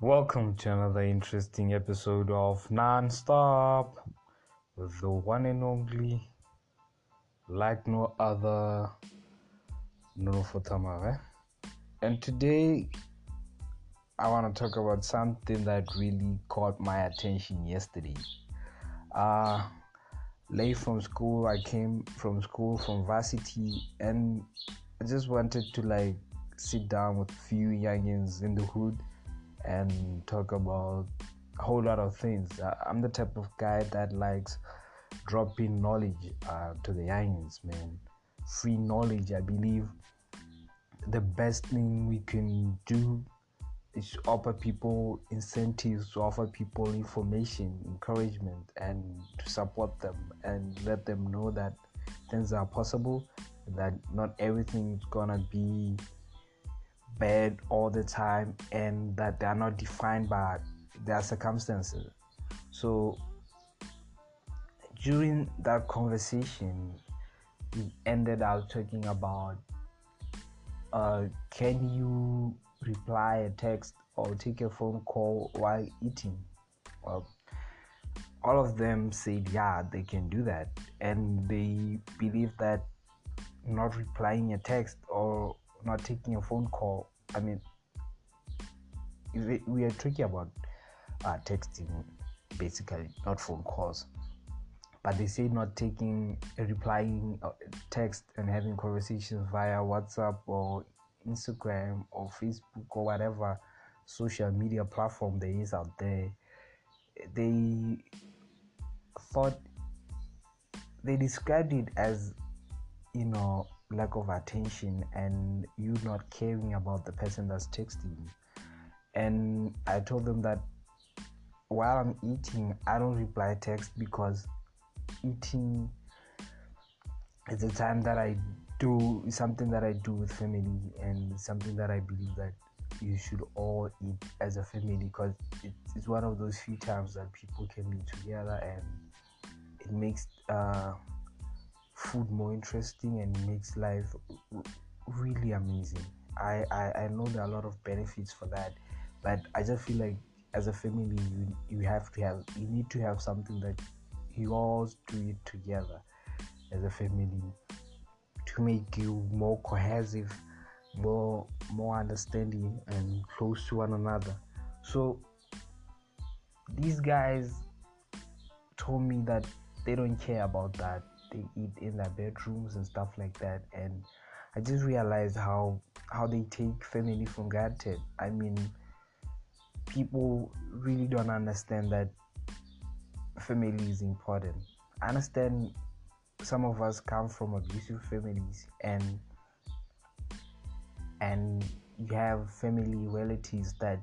Welcome to another interesting episode of Nonstop with the one and only, like no other, Nuno Fotamare. And today, I want to talk about something that really caught my attention yesterday. Uh, late from school, I came from school from varsity, and I just wanted to like sit down with few youngins in the hood and talk about a whole lot of things. I'm the type of guy that likes dropping knowledge uh, to the youngins, man. Free knowledge, I believe the best thing we can do is offer people incentives, to offer people information, encouragement, and to support them and let them know that things are possible, that not everything is gonna be bad all the time and that they are not defined by their circumstances. So during that conversation, we ended up talking about uh, can you reply a text or take a phone call while eating? Well, all of them said yeah, they can do that, and they believe that not replying a text or not taking a phone call. I mean, we are tricky about uh, texting, basically, not phone calls. But they say not taking, replying uh, text and having conversations via WhatsApp or Instagram or Facebook or whatever social media platform there is out there. They thought they described it as, you know, lack of attention and you not caring about the person that's texting. And I told them that while I'm eating, I don't reply text because eating is the time that I do something that I do with family and something that I believe that you should all eat as a family because it's one of those few times that people can be together and it makes uh, food more interesting and makes life really amazing. I, I, I know there are a lot of benefits for that, but I just feel like as a family, you, you have to have, you need to have something that you all do it together as a family to make you more cohesive, more more understanding and close to one another. So these guys told me that they don't care about that they eat in their bedrooms and stuff like that. And i just realized how how they take family for granted. I mean people really don't understand that family is important. I understand some of us come from abusive families and and you have family relatives that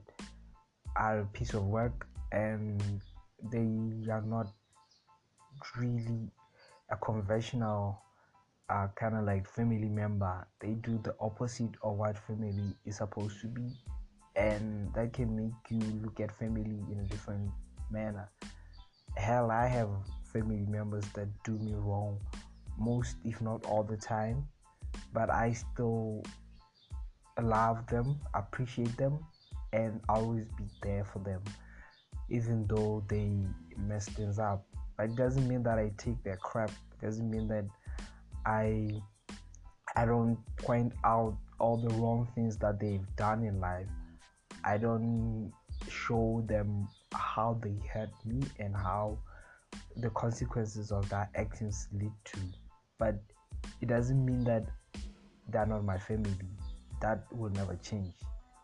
are a piece of work and they are not really a conventional uh, kind of like family member they do the opposite of what family is supposed to be. And that can make you look at family in a different manner. Hell i have family members that do me wrong most if not all the time but i still love them appreciate them and always be there for them even though they mess things up it doesn't mean that I take their crap. It doesn't mean that I I don't point out all the wrong things that they've done in life. I don't show them how they hurt me and how the consequences of that actions lead to. But it doesn't mean that they're not my family. That will never change.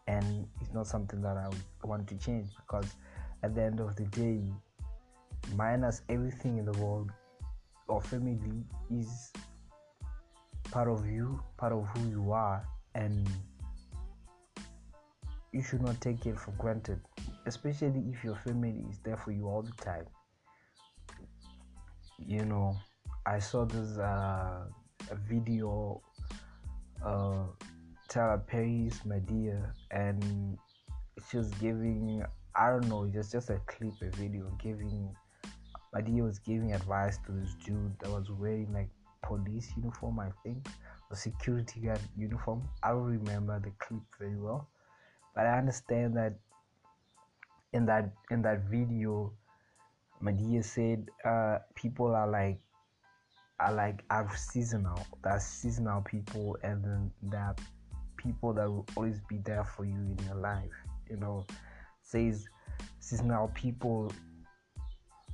And it's not something that I want to change because at the end of the day, minus everything in the world or family is part of you part of who you are and you should not take it for granted especially if your family is there for you all the time. You know i saw this uh, video uh Tyler Perry's Madea and she was giving I don't know just just a clip a video giving Madea was giving advice to this dude that was wearing like police uniform, I think, or security guard uniform. I don't remember the clip very well, but I understand that in that in that video Madea said uh, people are like are like are seasonal. That's seasonal people, and then there are people that will always be there for you in your life. You know, says seasonal people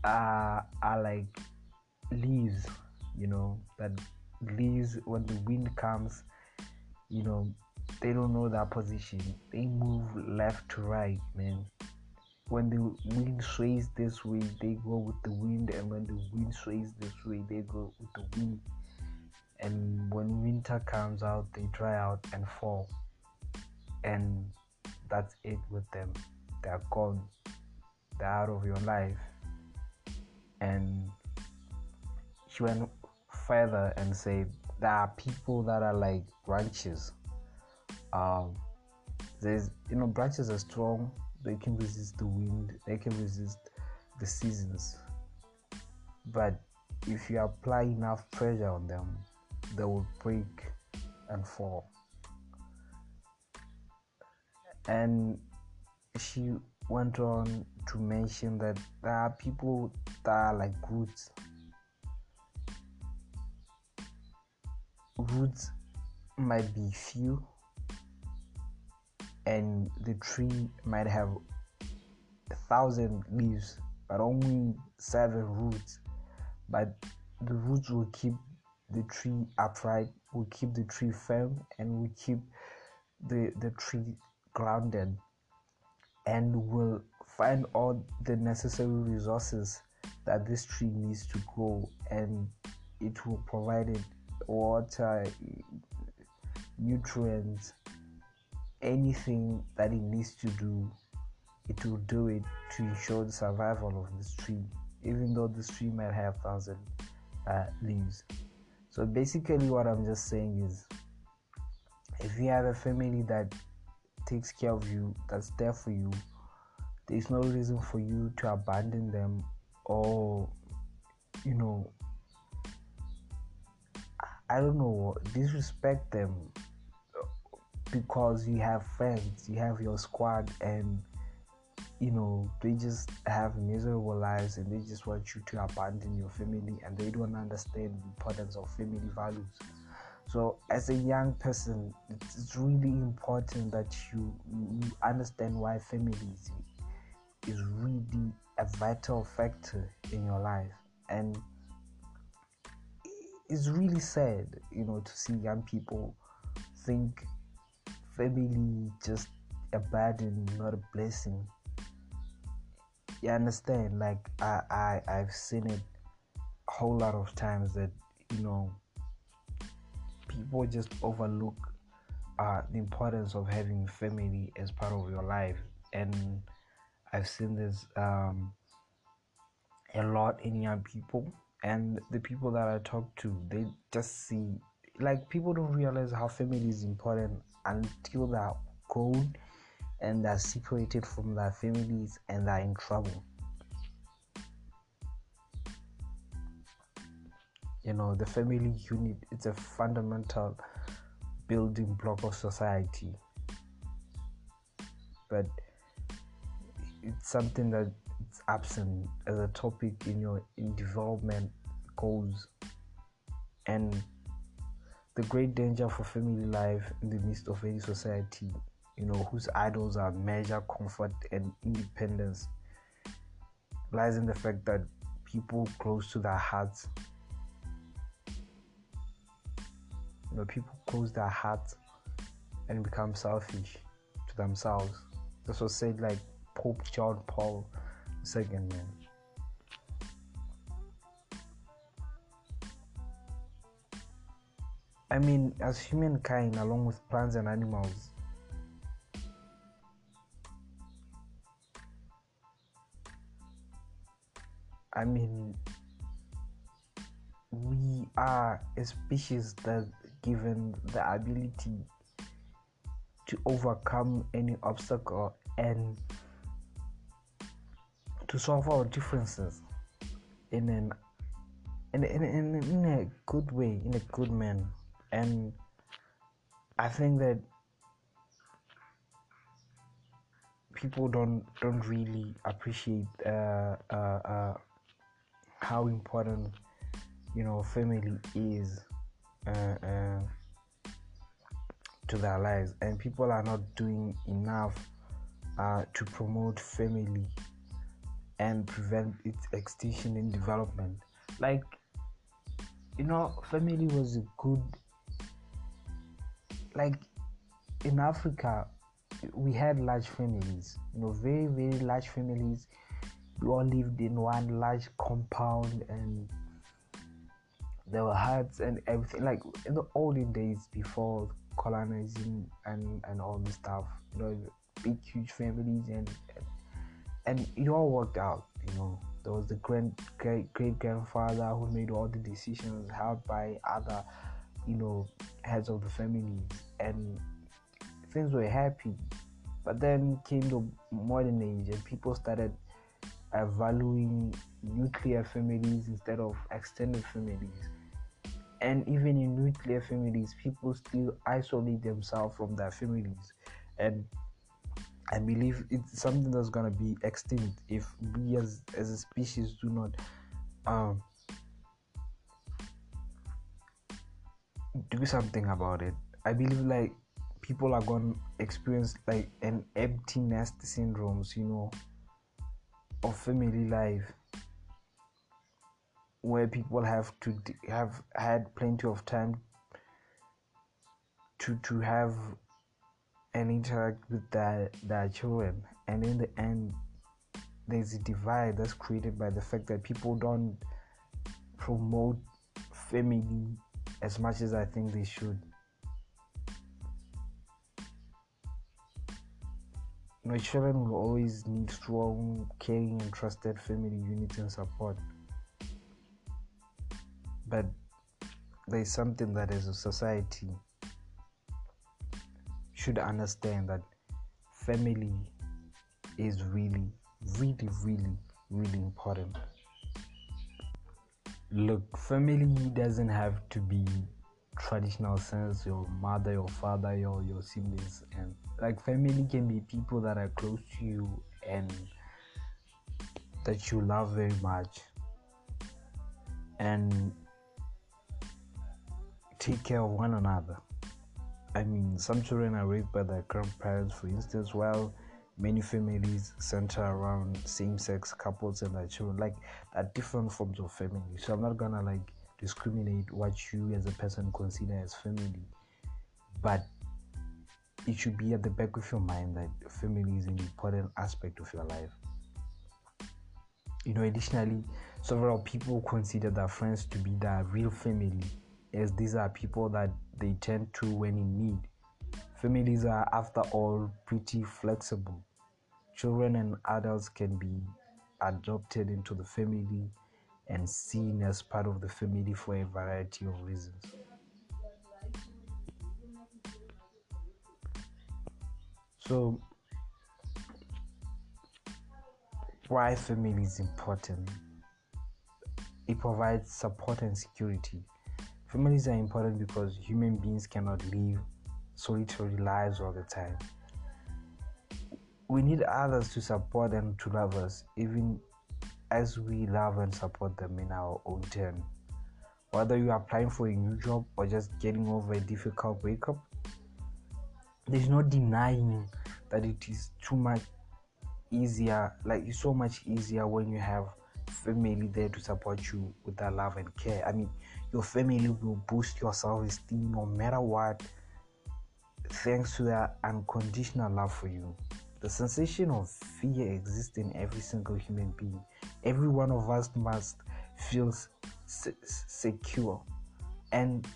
are are like leaves. You know that leaves when the wind comes. You know they don't know their position. They move left to right, man when the wind sways this way, they go with the wind, and when the wind sways this way, they go with the wind. And when winter comes out, they dry out and fall, and that's it with them. They're gone. They're out of your life. And she went further and said there are people that are like branches. Um, there's you know branches are strong they can resist the wind, they can resist the seasons. But if you apply enough pressure on them, they will break and fall. And she went on to mention that there are people that are like roots. Roots might be few, and the tree might have a thousand leaves but only seven roots but the roots will keep the tree upright will keep the tree firm and will keep the the tree grounded and will find all the necessary resources that this tree needs to grow and it will provide it water nutrients anything that it needs to do, it will do it to ensure the survival of this tree, even though this tree might have thousand uh, leaves. So basically, what I'm just saying is, if you have a family that takes care of you, that's there for you, there's no reason for you to abandon them or, you know, I don't know, disrespect them because you have friends, you have your squad, and you know they just have miserable lives and they just want you to abandon your family and they don't understand the importance of family values. So, as a young person, it's really important that you, you understand why family is, is really a vital factor in your life. And it's really sad, you know, to see young people think family just a burden, not a blessing. You understand? Like I, I I've seen it a whole lot of times that you know people just overlook uh, the importance of having family as part of your life, and I've seen this um, a lot in young people. And the people that I talk to, they just see like people don't realize how family is important until they're grown and they're separated from their families and they're in trouble. You know, the family unit it's a fundamental building block of society. But it's something that it's absent as a topic in your in development goals and the great danger for family life in the midst of any society, you know, whose idols are measure, comfort, and independence, lies in the fact that people close to their hearts, you know, people close their hearts and become selfish to themselves. This was said like Pope John Paul II, man. I mean, as humankind, along with plants and animals, I mean, we are a species that given the ability to overcome any obstacle and to solve our differences in an in, in, in, a good way, in a good manner and I think that people don't don't really appreciate uh, uh, uh, how important you know family is uh, uh, to their lives, and people are not doing enough uh, to promote family and prevent its extinction in development. Like you know, family was a good like in Africa we had large families, you know, very, very large families. We all lived in one large compound and there were huts and everything. Like in the olden days before colonizing and, and all this stuff, you know, big, huge families and, and, and it all worked out, you know. There was the grand, great great grandfather who made all the decisions, helped by other, you know, heads of the families, and things were happy. But then came the modern age, and people started uh, valuing nuclear families instead of extended families. And even in nuclear families, people still isolate themselves from their families. And I believe it's something that's gonna be extinct if we as as a species do not um, do something about it. I believe like people are going to experience like an empty nest syndromes, you know, of family life where people have to have had plenty of time to to have and interact with their their children and in the end there's a divide that's created by the fact that people don't promote family as much as I think they should. My children will always need strong, caring, and trusted family units and support. But there's something that as a society should understand that family is really, really, really, really important. Look, family doesn't have to be traditional sense your mother your father your your siblings and like family can be people that are close to you and that you love very much and take care of one another. I mean some children are raised by their grandparents for instance while many families center around same-sex couples and their children. Like are different forms of family. So i'm not gonna like discriminate what you as a person consider as family. But it should be at the back of your mind that family is an important aspect of your life. You know additionally several people consider their friends to be their real family as these are people that they turn to when in need families are after all pretty flexible children and adults can be adopted into the family and seen as part of the family for a variety of reasons. So, why family is important? It provides support and security. Families are important because human beings cannot live solitary lives all the time we need others to support and to love us, even as we love and support them in our own turn. Whether you are applying for a new job or just getting over a difficult breakup, there's no denying that it is too much easier, like it's so much easier when you have family there to support you with that love and care. I mean, your family will boost your self esteem no matter what, thanks to their unconditional love for you. The sensation of fear exists in every single human being. Every one of us must feel secure. And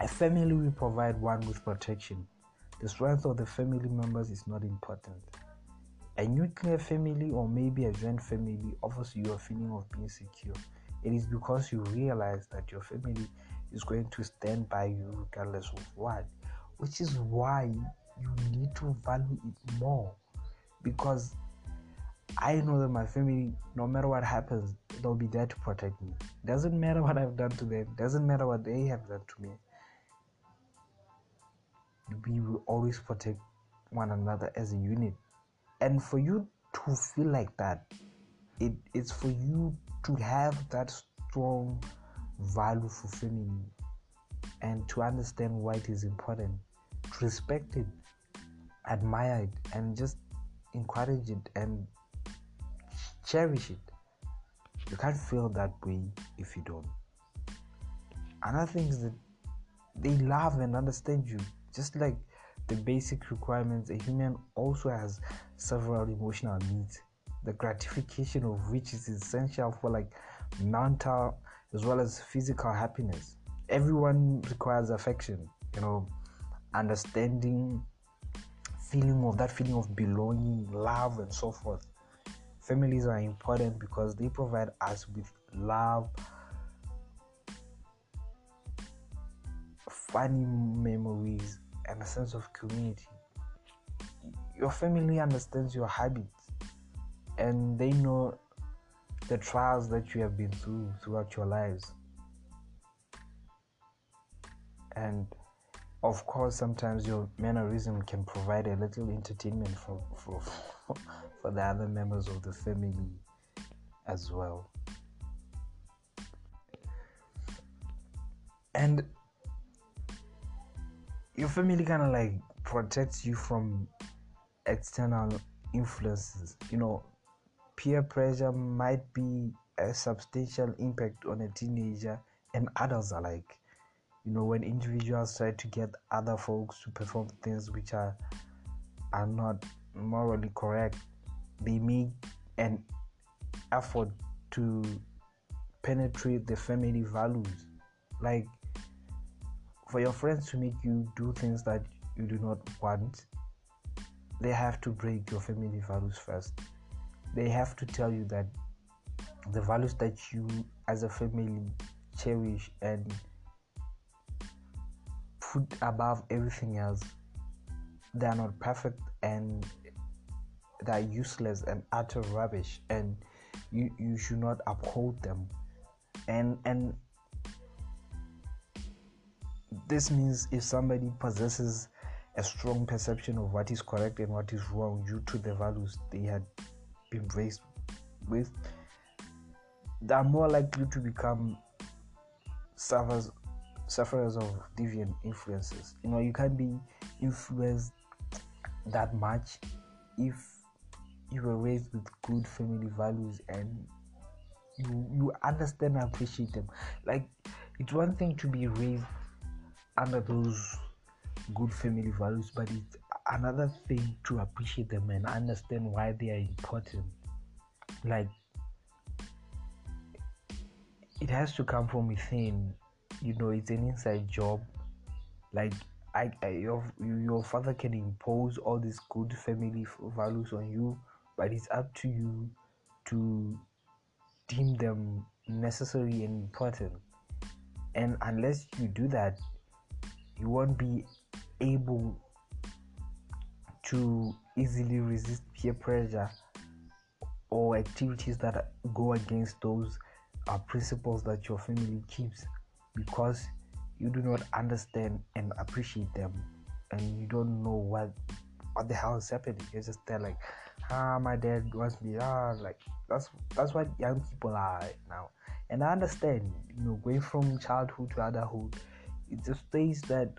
a family will provide one with protection. The strength of the family members is not important. A nuclear family or maybe a joint family offers you a feeling of being secure. It is because you realize that your family is going to stand by you regardless of what, which is why you need to value it more because I know that my family, no matter what happens, they'll be there to protect me. Doesn't matter what I've done to them, doesn't matter what they have done to me. We will always protect one another as a unit. and for you to feel like that it, it's for you to have that strong value for family and to understand why it is important to respect it admire it and just encourage it and cherish it you can't feel that way if you don't. Another thing is that they love and understand you just like the basic requirements a human also has several emotional needs the gratification of which is essential for like mental as well as physical happiness. Everyone requires affection you know understanding feeling of that feeling of belonging love and so forth. Families are important because they provide us with love funny memories and a sense of community. Your family understands your habits and they know the trials that you have been through throughout your lives. And of course sometimes your mannerism can provide a little entertainment for for for the other members of the family as well. And your family kind of like protects you from external influences you know peer pressure might be a substantial impact on a teenager and adults alike. You know when individuals try to get other folks to perform things which are are not morally correct they make an effort to penetrate the family values. Like for your friends to make you do things that you do not want they have to break your family values first they have to tell you that the values that you as a family cherish and put above everything else they are not perfect and they're useless and utter rubbish and you you should not uphold them. And and this means if somebody possesses a strong perception of what is correct and what is wrong due to the values they had been raised with they are more likely to become sufferers sufferers of deviant influences. You know you can't be influenced that much if you were raised with good family values and you you understand and appreciate them. Like it's one thing to be raised under those good family values but it's another thing to appreciate them and understand why they are important. Like it has to come from within. You know it's an inside job. Like I, I your your father can impose all these good family values on you but it's up to you to deem them necessary and important. And unless you do that you won't be able to easily resist peer pressure or activities that go against those uh, principles that your family keeps because you do not understand and appreciate them and you don't know what what the hell is happening. You're just there like ah my dad wants me ah like that's that's what young people are now. And i understand you know going from childhood to adulthood it's a stage that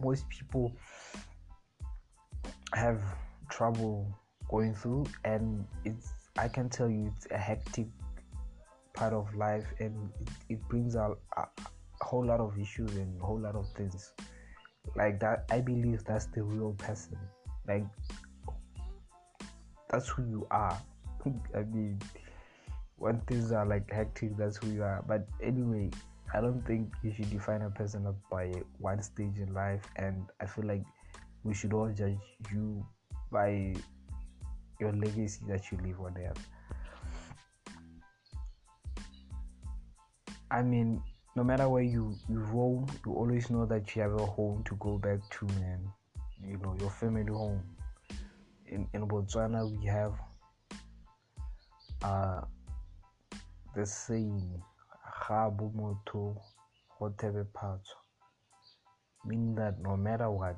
most people have trouble going through and it's i can tell you it's a hectic part of life and it, it brings out a, a, whole lot of issues and a whole lot of things. Like that i believe that's the real person. Like that's who you are. I mean when things are like hectic that's who you are. But anyway i don't think you should define a person by one stage in life and i feel like we should all judge you by your legacy that you leave on earth I mean, no matter where you, you roam, you always know that you have a home to go back to, man. You know, your family home. In, in Botswana, we have uh, the saying, Moto, whatever part. meaning that no matter what,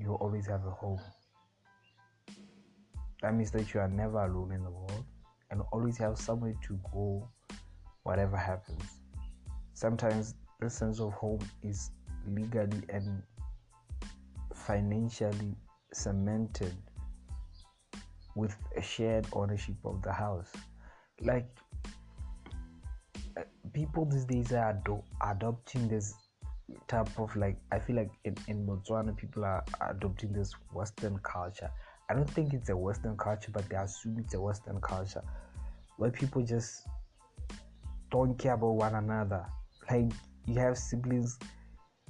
you always have a home. that means that you are never alone in the world and always have somewhere to go whatever happens sometimes the sense of home is legally and financially cemented with a shared ownership of the house like uh, people these days are ado- adopting this type of like i feel like in, in botswana people are adopting this western culture. I don't think it's a western culture but they assume it's a western culture where people just don't care about one another. Like you have siblings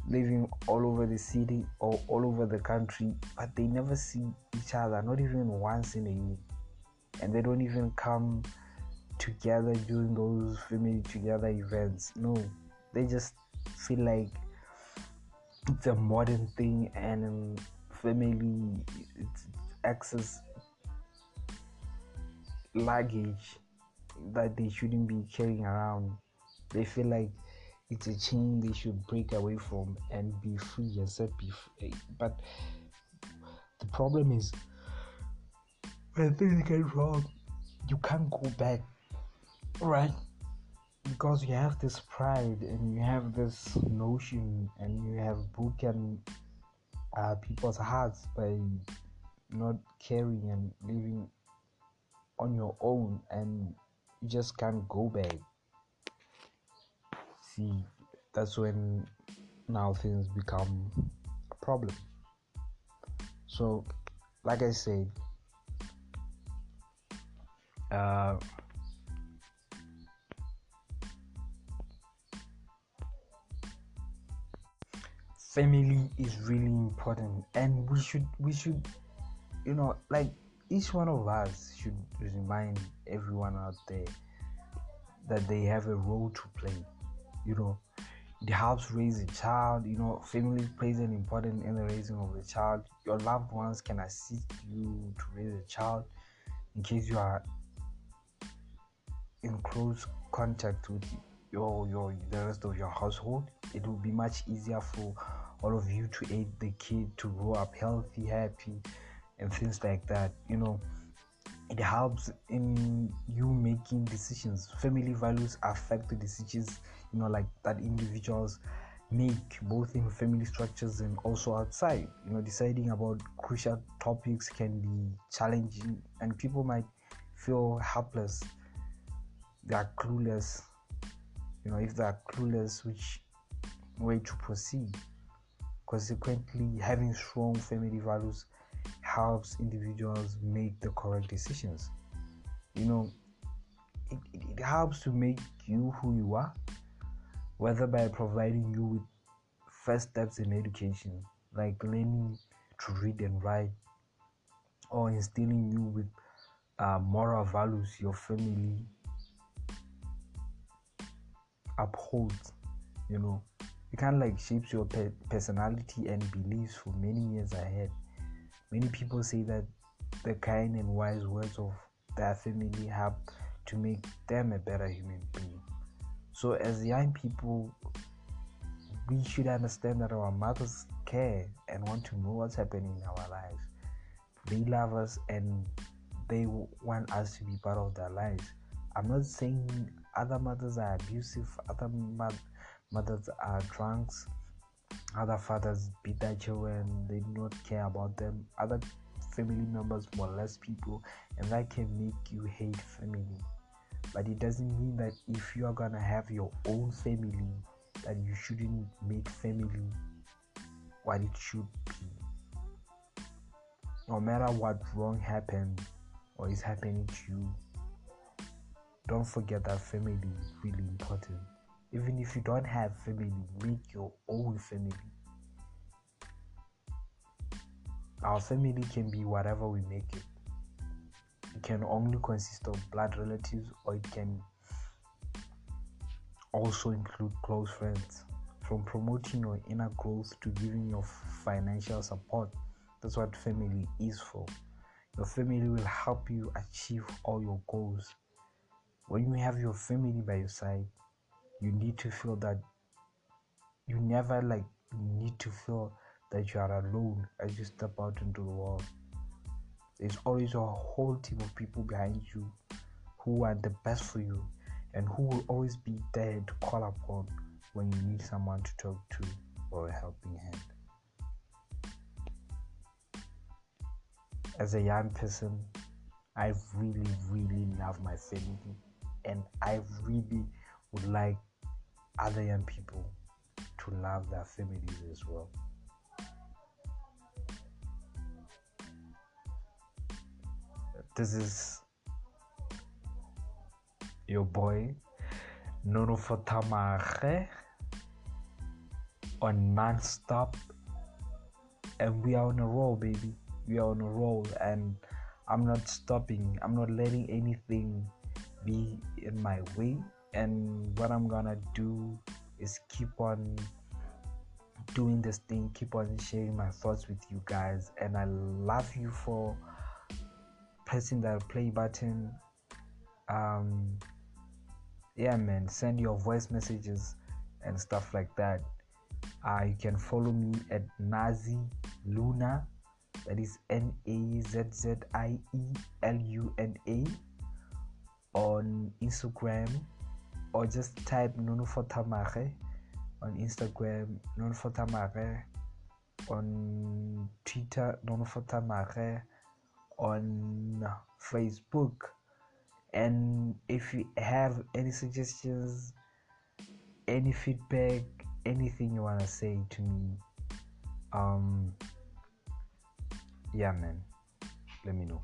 living all over the city or all over the country but they never see each other not even once in a year. And they don't even come together during those family together events. No they just feel like it's a modern thing and um, family it's access luggage that they shouldn't be carrying around. They feel like it's a chain they should break away from and be free and set be free but the problem is when things get wrong you can't go back right because you have this pride and you have this notion and you have broken uh, people's hearts by not caring and living on your own and you just can't go back. See that's when now things become a problem. So like i said uh, family is really important and we should we should you know like each one of us should remind everyone out there that they have a role to play. You know it helps raise a child you know family plays an important in the raising of a child. Your loved ones can assist you to raise a child in case you are in close contact with your your the rest of your household. It will be much easier for all of you to aid the kid to grow up healthy happy and things like that you know. It helps in you making decisions. Family values affect the decisions you know like that individuals make both in family structures and also outside. You know deciding about crucial topics can be challenging and people might feel helpless. They are clueless. You know if they are clueless which way to proceed consequently having strong family values helps individuals make the correct decisions. You know it, it, helps to make you who you are whether by providing you with first steps in education like learning to read and write or instilling you with uh, moral values your family upholds you know it kind of like shapes your pe- personality and beliefs for many years ahead. Many people say that the kind and wise words of their family help to make them a better human being. So as young people we should understand that our mothers care and want to know what's happening in our lives. They love us and they want us to be part of their lives. I'm not saying other mothers are abusive other mothers are drunks. Other fathers beat their children they do not care about them. Other family members molest people and that can make you hate family. But it doesn't mean that if you are gonna have your own family that you shouldn't make family what it should be. No matter what wrong happened or is happening to you don't forget that family is really important even if you don't have family make your own family. Our family can be whatever we make it. It can only consist of blood relatives or it can also include close friends. From promoting your inner growth to giving your financial support that's what family is for. Your family will help you achieve all your goals. When you have your family by your side you need to feel that you never like need to feel that you are alone as you step out into the world there's always a whole team of people behind you who want the best for you and who will always be there to call upon when you need someone to talk to or a helping hand. As a young person, I really, really love my family, and I really would like other young people to love their families as well. This is your boy Nono Fotamare on non-stop. And we are on a roll baby. We are on a roll. And i'm not stopping. I'm not letting anything be in my way and what i'm gonna do is keep on doing this thing keep on sharing my thoughts with you guys and i love you for pressing that play button. Um yeah man send your voice messages and stuff like that. Uh, you can follow me at nazi luna. That is n-a-z-z-i-e-l-u-n-a on instagram or just type nono fotamare on instagram nono fotamare on twitter nono fotamare on facebook. And if you have any suggestions any feedback anything you want to say to me um yeah man. Let me know